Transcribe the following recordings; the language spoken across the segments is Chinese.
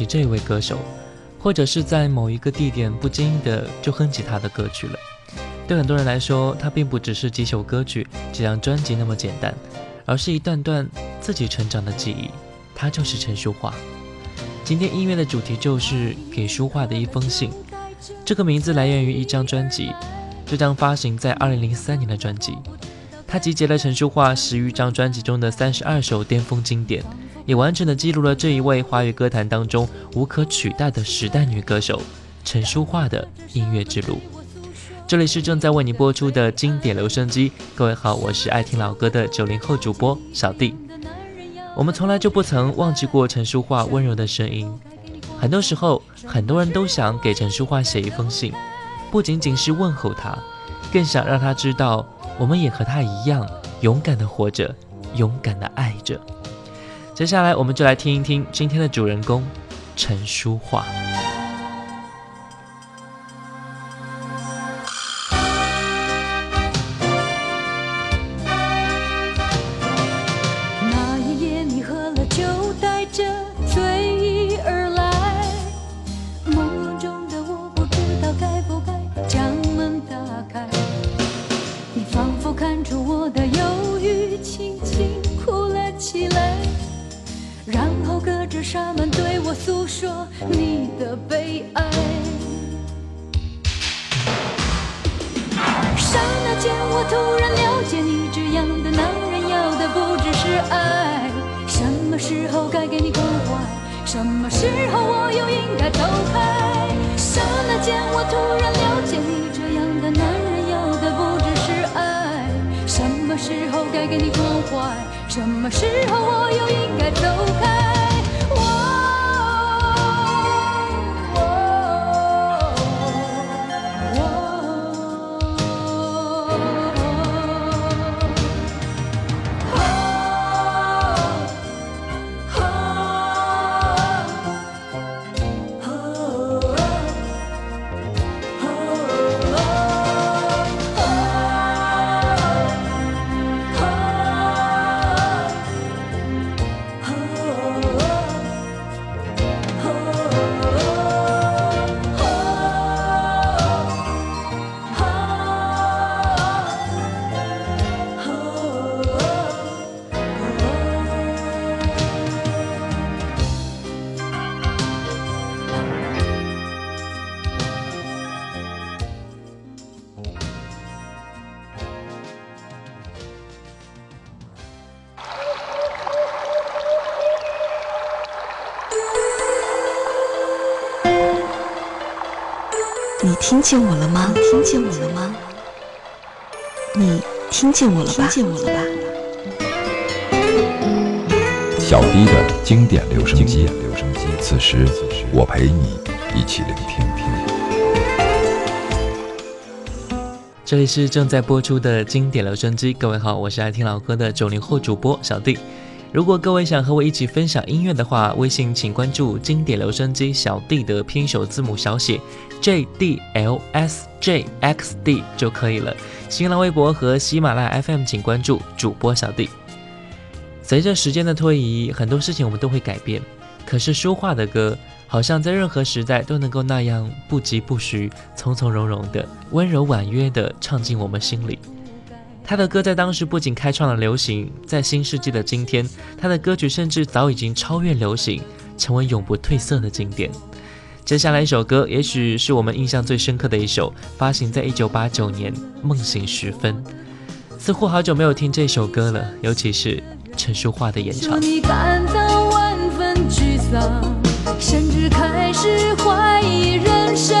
起这位歌手，或者是在某一个地点不经意的就哼起他的歌曲了。对很多人来说，他并不只是几首歌曲、几张专辑那么简单，而是一段段自己成长的记忆。他就是陈淑桦。今天音乐的主题就是给淑桦的一封信。这个名字来源于一张专辑，这张发行在二零零三年的专辑，它集结了陈淑桦十余张专辑中的三十二首巅峰经典。也完整的记录了这一位华语歌坛当中无可取代的时代女歌手陈淑桦的音乐之路。这里是正在为你播出的经典留声机，各位好，我是爱听老歌的九零后主播小弟。我们从来就不曾忘记过陈淑桦温柔的声音。很多时候，很多人都想给陈淑桦写一封信，不仅仅是问候她，更想让她知道，我们也和她一样勇敢的活着，勇敢的爱着。接下来，我们就来听一听今天的主人公陈淑桦。了解你这样的男人要的不只是爱什么时候该给你关怀什么时候我又应该走开霎那间我突然了解你这样的男人要的不只是爱什么时候该给你关怀？什么时候我又应该走开？听见我了吗？听见我了吗？你听见我了吧？听见我了吧？小弟的经典留声机，留声机。此时，我陪你一起聆听。这里是正在播出的经典留声机。各位好，我是爱听老歌的九零后主播小弟。如果各位想和我一起分享音乐的话，微信请关注“经典留声机小弟”的拼手字母小写。J D L S J X D 就可以了。新浪微博和喜马拉雅 FM 请关注主播小弟。随着时间的推移，很多事情我们都会改变。可是说话的歌，好像在任何时代都能够那样不疾不徐、从从容容的、温柔婉约的唱进我们心里。他的歌在当时不仅开创了流行，在新世纪的今天，他的歌曲甚至早已经超越流行，成为永不褪色的经典。接下来一首歌，也许是我们印象最深刻的一首，发行在一九八九年《梦醒时分》。似乎好久没有听这首歌了，尤其是陈淑桦的演唱。你感到万分沮丧，甚至开始怀疑人生。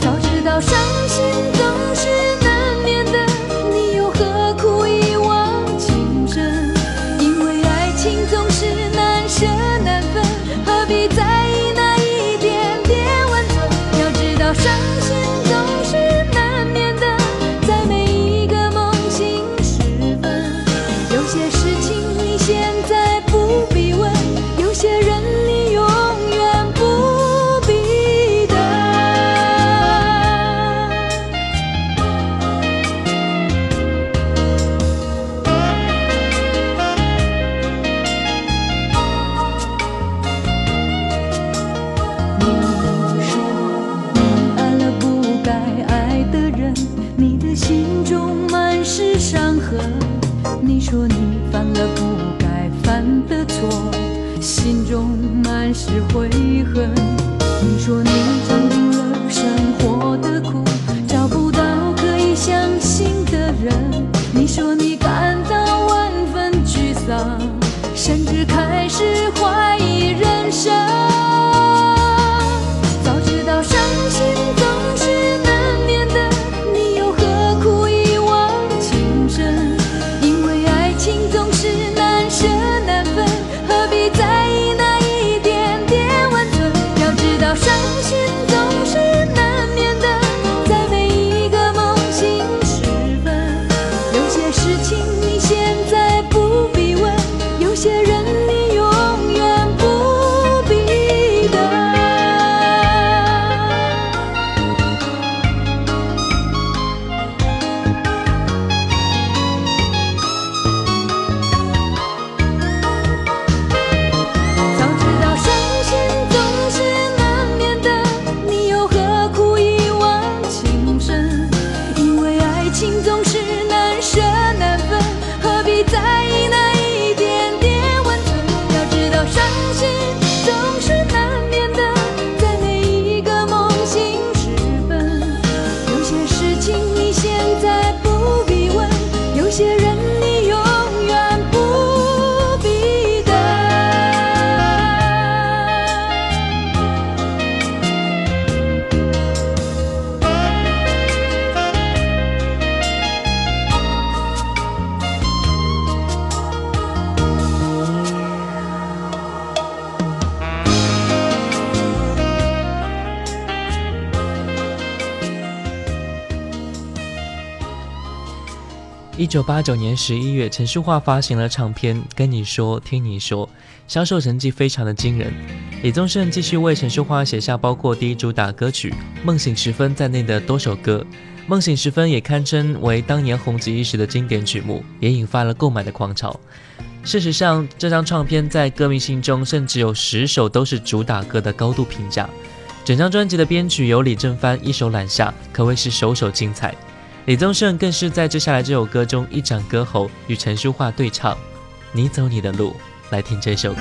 早知道伤九八九年十一月，陈淑桦发行了唱片《跟你说，听你说》，销售成绩非常的惊人。李宗盛继续为陈淑桦写下包括第一主打歌曲《梦醒时分》在内的多首歌，《梦醒时分》也堪称为当年红极一时的经典曲目，也引发了购买的狂潮。事实上，这张唱片在歌迷心中甚至有十首都是主打歌的高度评价。整张专辑的编曲由李正帆一手揽下，可谓是首首精彩。李宗盛更是在接下来这首歌中一展歌喉，与陈淑桦对唱《你走你的路》，来听这首歌。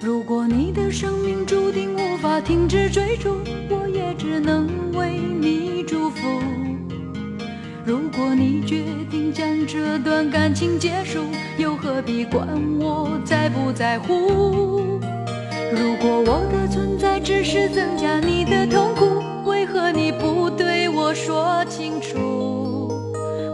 如果你的生命注定无法停止追逐，我也只能为你祝福。如果你决定将这段感情结束，又何必管我在不在乎？如果我的存在只是增加你的痛苦，为何你不对我说清楚？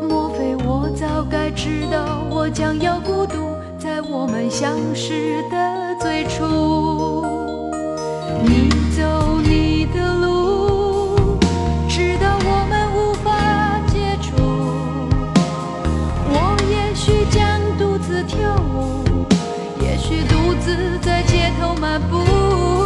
莫非我早该知道我将要孤独，在我们相识的最初？你 terra uma burra.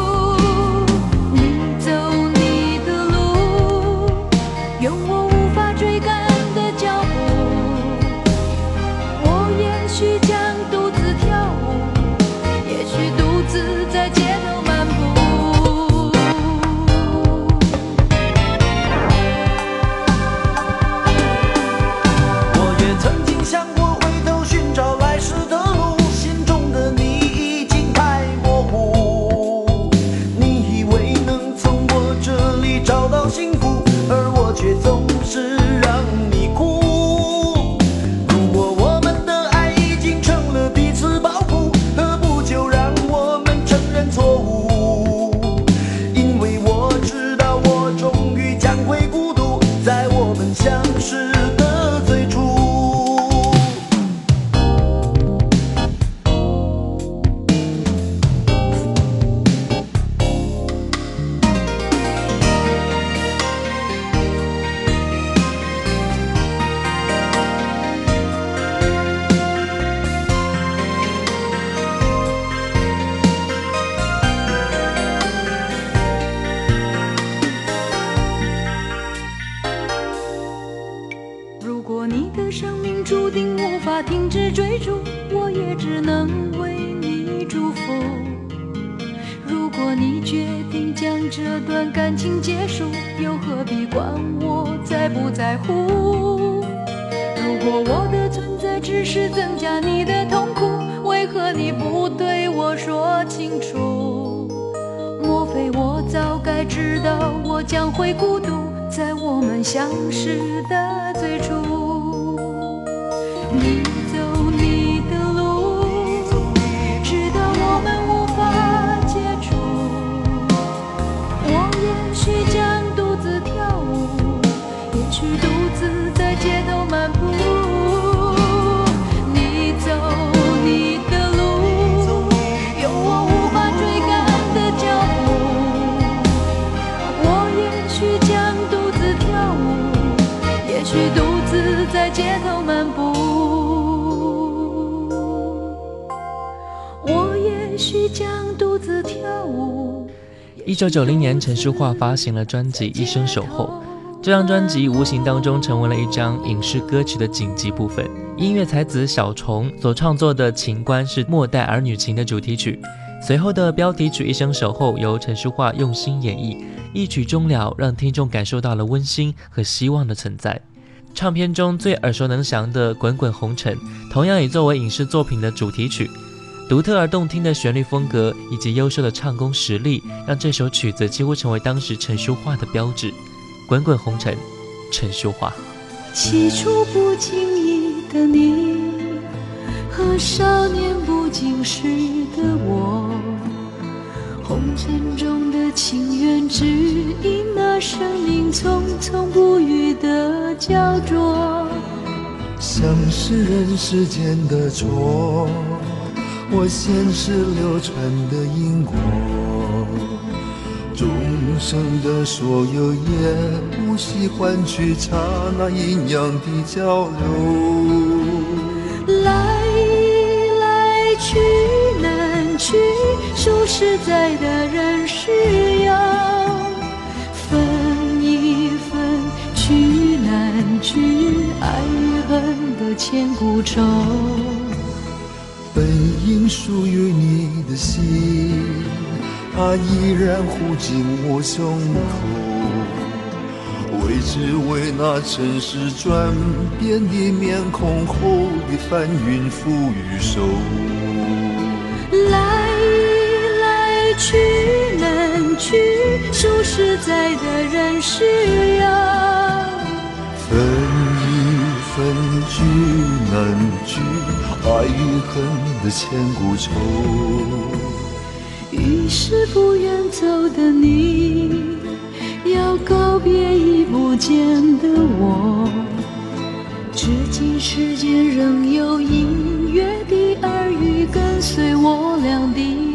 你决定将这段感情结束，又何必管我在不在乎？如果我的存在只是增加你的痛苦，为何你不对我说清楚？莫非我早该知道我将会孤独，在我们相识的最初？你。一九九零年，陈淑桦发行了专辑《一生守候》。这张专辑无形当中成为了一张影视歌曲的紧急部分。音乐才子小虫所创作的《情关》是末代儿女情的主题曲。随后的标题曲《一生守候》由陈淑桦用心演绎，一曲终了，让听众感受到了温馨和希望的存在。唱片中最耳熟能详的《滚滚红尘》，同样也作为影视作品的主题曲。独特而动听的旋律风格以及优秀的唱功实力，让这首曲子几乎成为当时陈淑桦的标志。滚滚红尘，陈淑桦。起初不经意的你，和少年不经事的我，红尘中的情缘，只因那生命匆匆不语的焦灼，像是人世间的错。我前世流传的因果，众生的所有也不惜换取刹那阴阳的交流。来来去难去，数十载的人世游分一分，去难去，爱与恨的千古愁。属于你的心，它依然护紧我胸口。为只为那尘世转变的面孔后的翻云覆雨手。来来去难去，数十载的人世游分一分聚难聚。爱与恨的千古愁，于是不愿走的你，要告别已不见的我。至今世间仍有隐约的耳语，跟随我俩的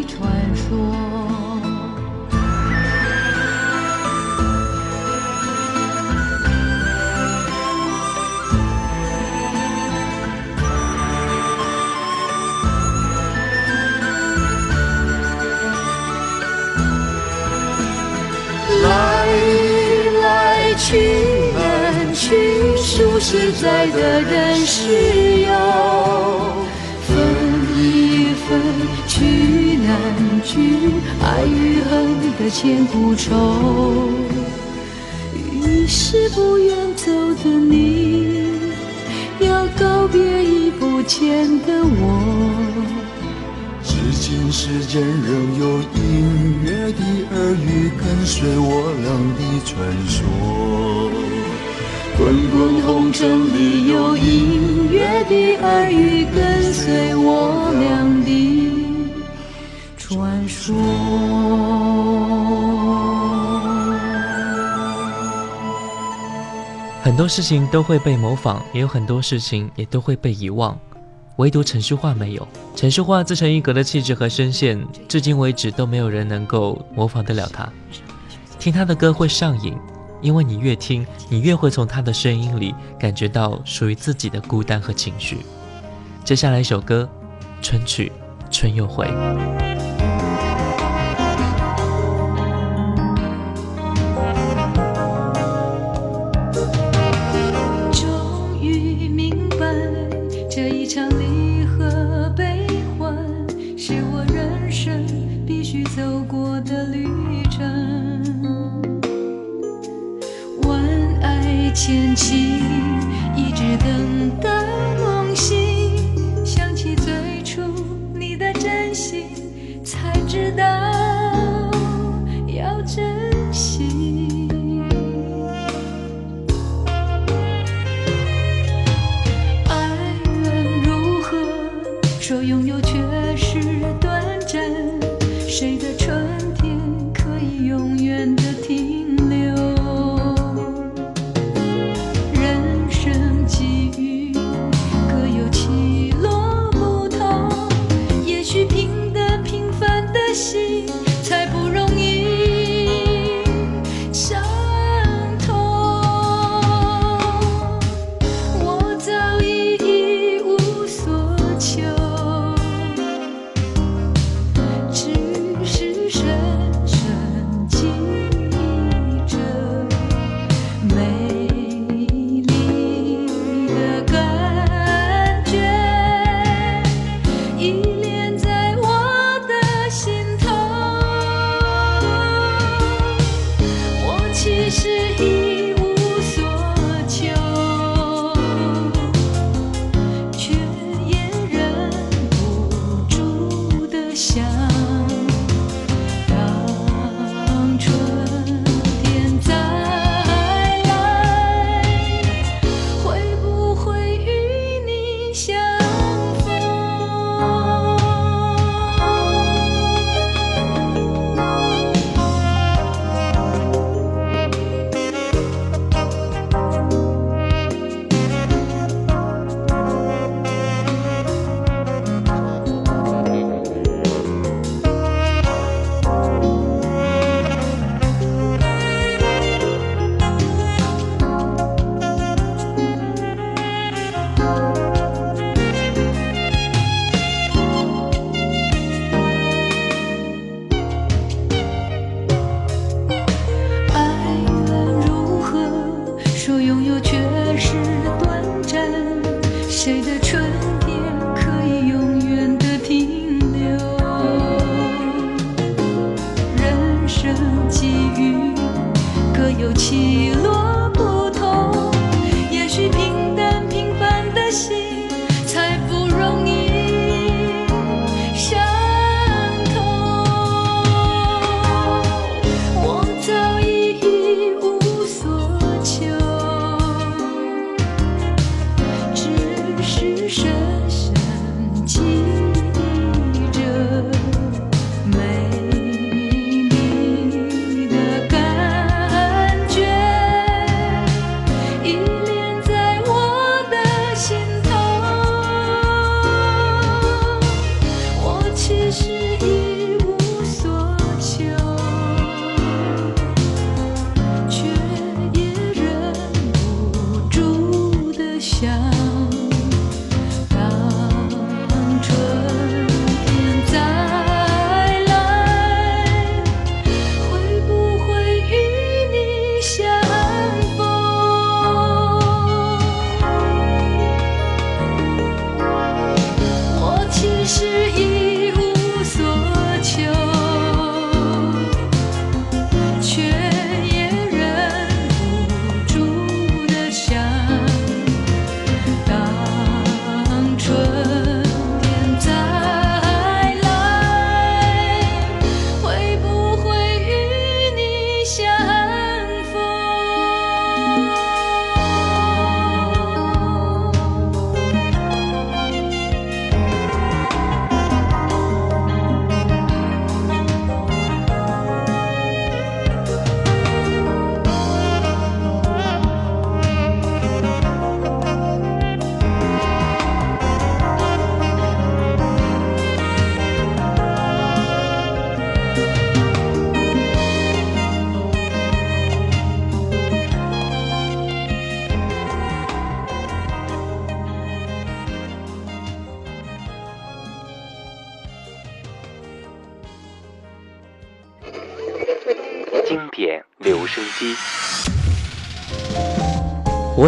实在的人是有分一分，聚难聚，爱与恨的千古愁。于是不愿走的你，要告别已不见的我。至今世间仍有隐约的耳语，跟随我俩的传说。滚滚红尘里有隐约的耳语，跟随我俩的传说。很多事情都会被模仿，也有很多事情也都会被遗忘。唯独陈淑桦没有。陈淑桦自成一格的气质和声线，至今为止都没有人能够模仿得了她。听她的歌会上瘾，因为你越听，你越会从他的声音里感觉到属于自己的孤单和情绪。接下来一首歌，《春去春又回》。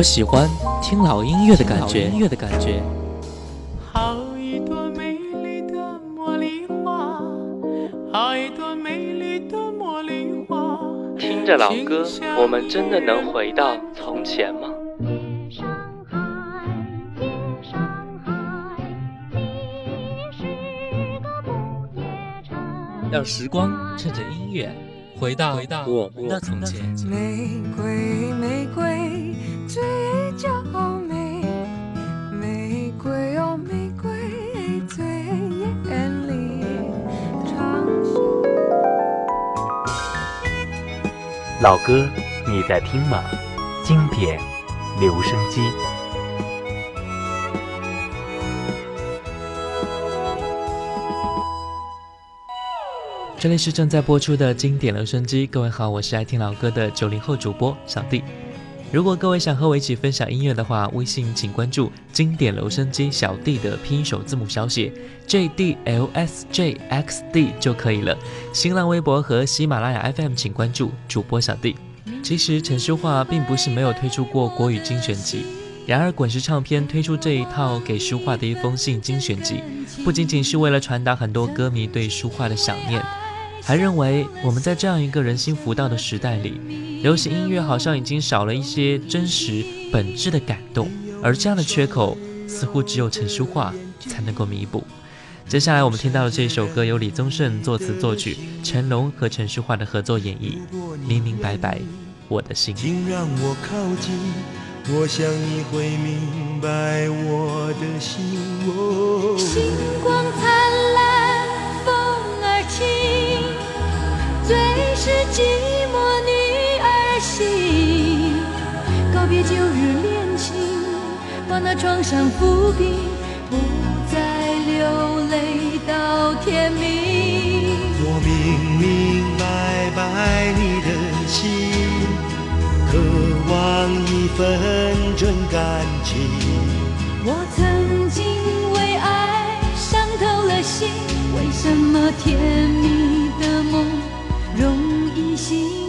我喜欢听老音乐的感觉。音乐的感觉。好一朵美丽的茉莉花，好一朵美丽的茉莉花。听着老歌，我们真的能回到从前吗？让时光趁着音乐回到我们的从前。玫瑰，玫瑰。最娇美玫瑰哦玫瑰最艳丽老歌你在听吗？经典留声机。这里是正在播出的经典留声机各位好我是爱听老歌的九零后主播小弟。如果各位想和我一起分享音乐的话，微信请关注“经典留声机小弟”的拼音首字母小写 J D L S J X D 就可以了。新浪微博和喜马拉雅 FM 请关注主播小弟。其实陈淑桦并不是没有推出过国语精选集，然而滚石唱片推出这一套给淑桦的一封信精选集，不仅仅是为了传达很多歌迷对淑桦的想念。还认为我们在这样一个人心浮躁的时代里，流行音乐好像已经少了一些真实本质的感动，而这样的缺口似乎只有陈淑桦才能够弥补。接下来我们听到的这首歌由李宗盛作词作曲，成龙和陈淑桦的合作演绎，《明明白白我的心》。请让我靠近，我想你会明白我的心。星最是寂寞女儿心，告别旧日恋情，把那创伤抚平，不再流泪到天明。我明明白白你的心，渴望一份真感情。我曾经为爱伤透了心，为什么甜蜜易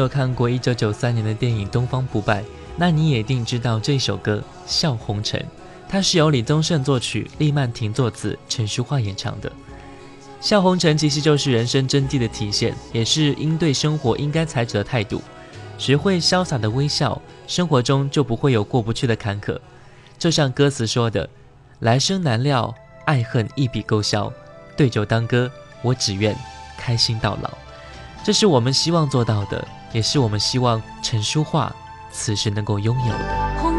有看过1993年的电影《东方不败》，那你也一定知道这首歌《笑红尘》。它是由李宗盛作曲，厉曼婷作词，陈淑桦演唱的《笑红尘》。其实就是人生真谛的体现，也是应对生活应该采取的态度。学会潇洒的微笑，生活中就不会有过不去的坎坷。就像歌词说的：‘来生难料，爱恨一笔勾销，对酒当歌，我只愿开心到老’。这是我们希望做到的。也是我们希望陈淑桦此时能够拥有的。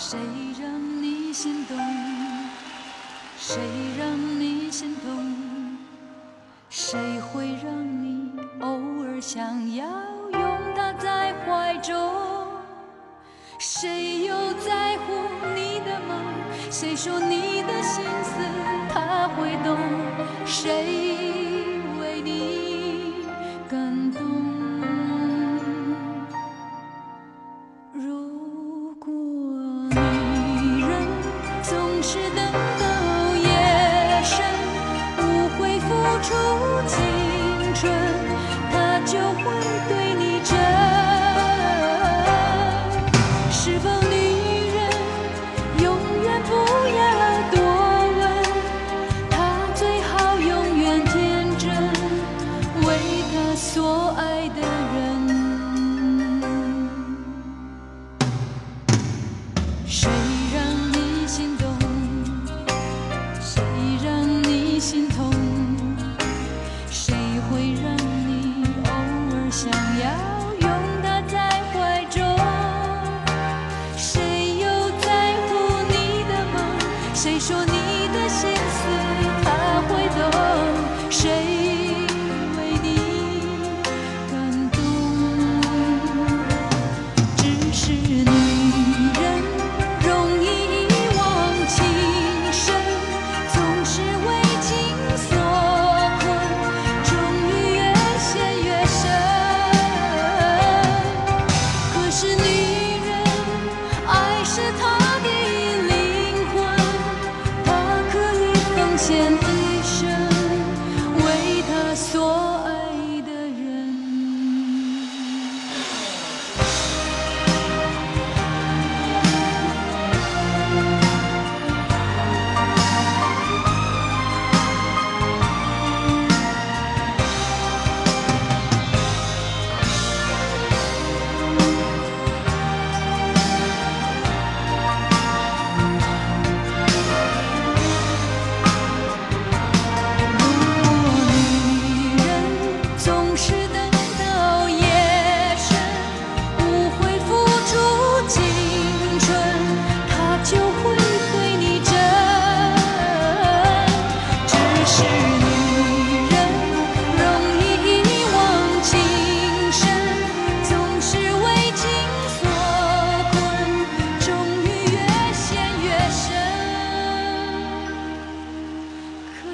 谁让你心动？谁让你心痛谁会让你偶尔想要拥她在怀中？谁又在乎你的梦？谁说你的心思他会懂？谁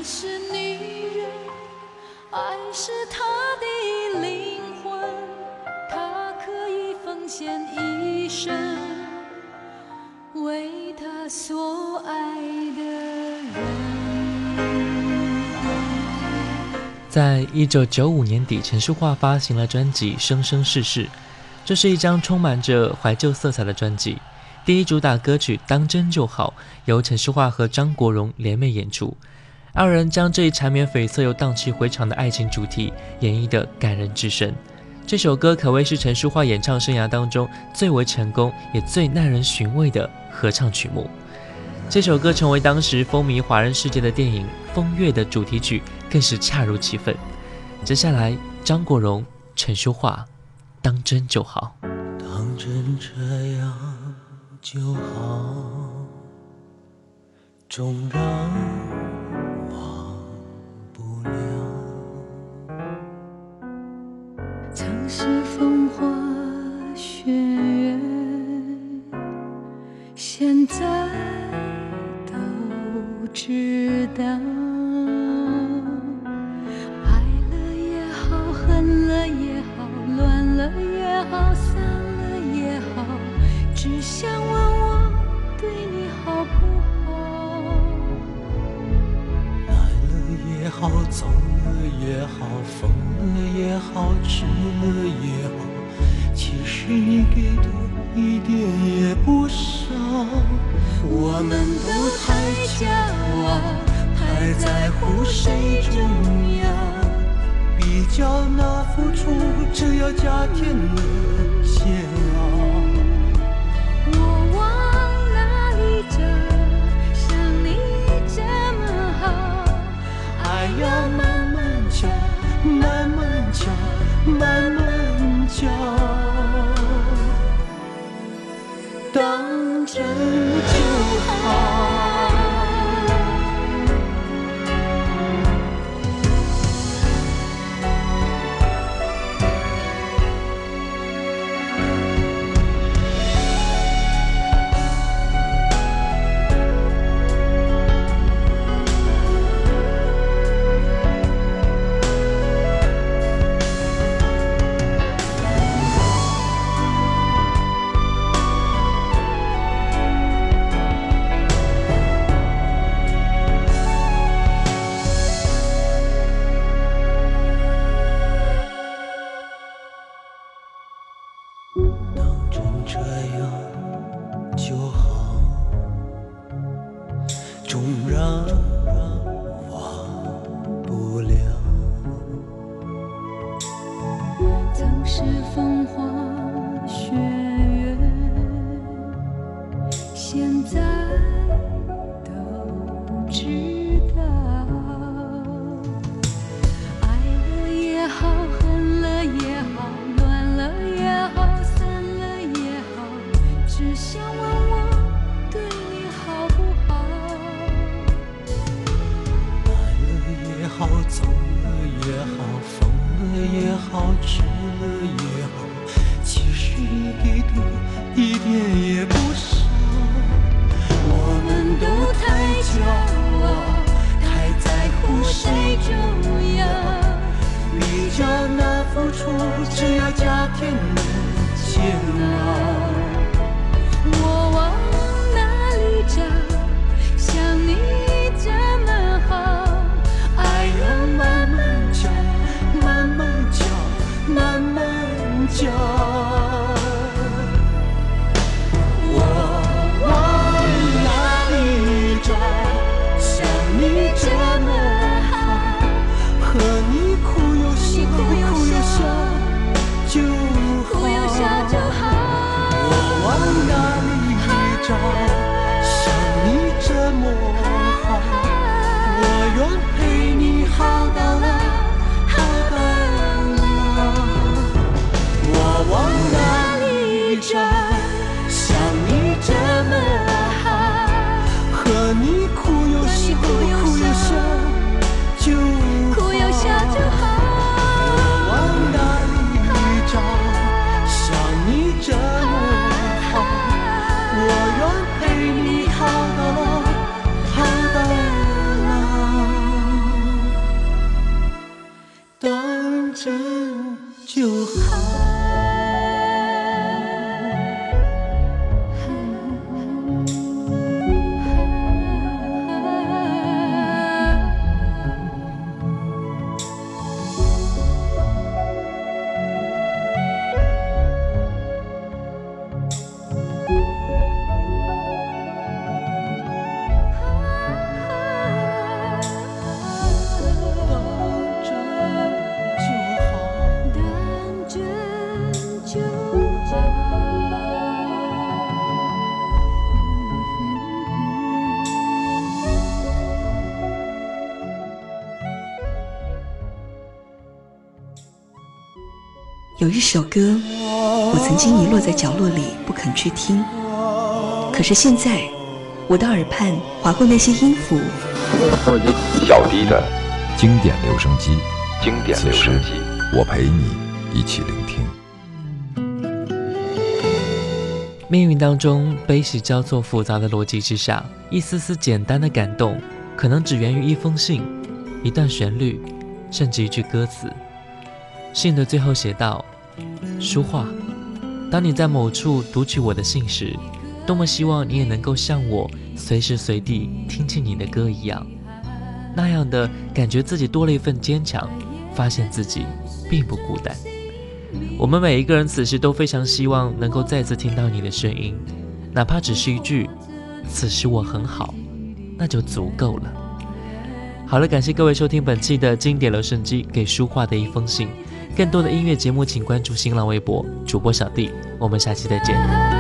是女人，爱是她的灵魂，她可以奉献一生，为她所爱的人。在一九九五年底，陈淑桦发行了专辑《生生世世》，这是一张充满着怀旧色彩的专辑。第一主打歌曲《当真就好》由陈淑桦和张国荣联袂演出，二人将这一缠绵悱恻又荡气回肠的爱情主题演绎得感人至深。这首歌可谓是陈淑桦演唱生涯当中最为成功也最耐人寻味的合唱曲目。这首歌成为当时风靡华人世界的电影《风月》的主题曲，更是恰如其分。接下来，张国荣、陈淑桦，当真就好。当真这样就好，纵然现在都知道。爱了也好，恨了也好，乱了也好，散了也好，只想问我对你好不好？来了也好，走了也好，疯了也好，痴了也好，其实你给的一点也不少。我们都太骄傲，太在乎谁重要，比较那付出，只要加添了煎熬。我往哪里找？像你这么好，爱要慢慢教，慢慢教，慢慢教，当真就好。就好，有一首歌，我曾经遗落在角落里不肯去听，可是现在，我的耳畔划过那些音符，小迪的经典留声机，经典留声机。我陪你一起聆听。命运当中悲喜交错复杂的逻辑之下，一丝丝简单的感动，可能只源于一封信、一段旋律，甚至一句歌词。信的最后写道：“书画，当你在某处读取我的信时，多么希望你也能够像我，随时随地听见你的歌一样，那样的感觉自己多了一份坚强，发现自己并不孤单。”我们每一个人此时都非常希望能够再次听到你的声音，哪怕只是一句“此时我很好”，那就足够了。好了，感谢各位收听本期的经典留声机给书画的一封信。更多的音乐节目，请关注新浪微博主播小弟。我们下期再见。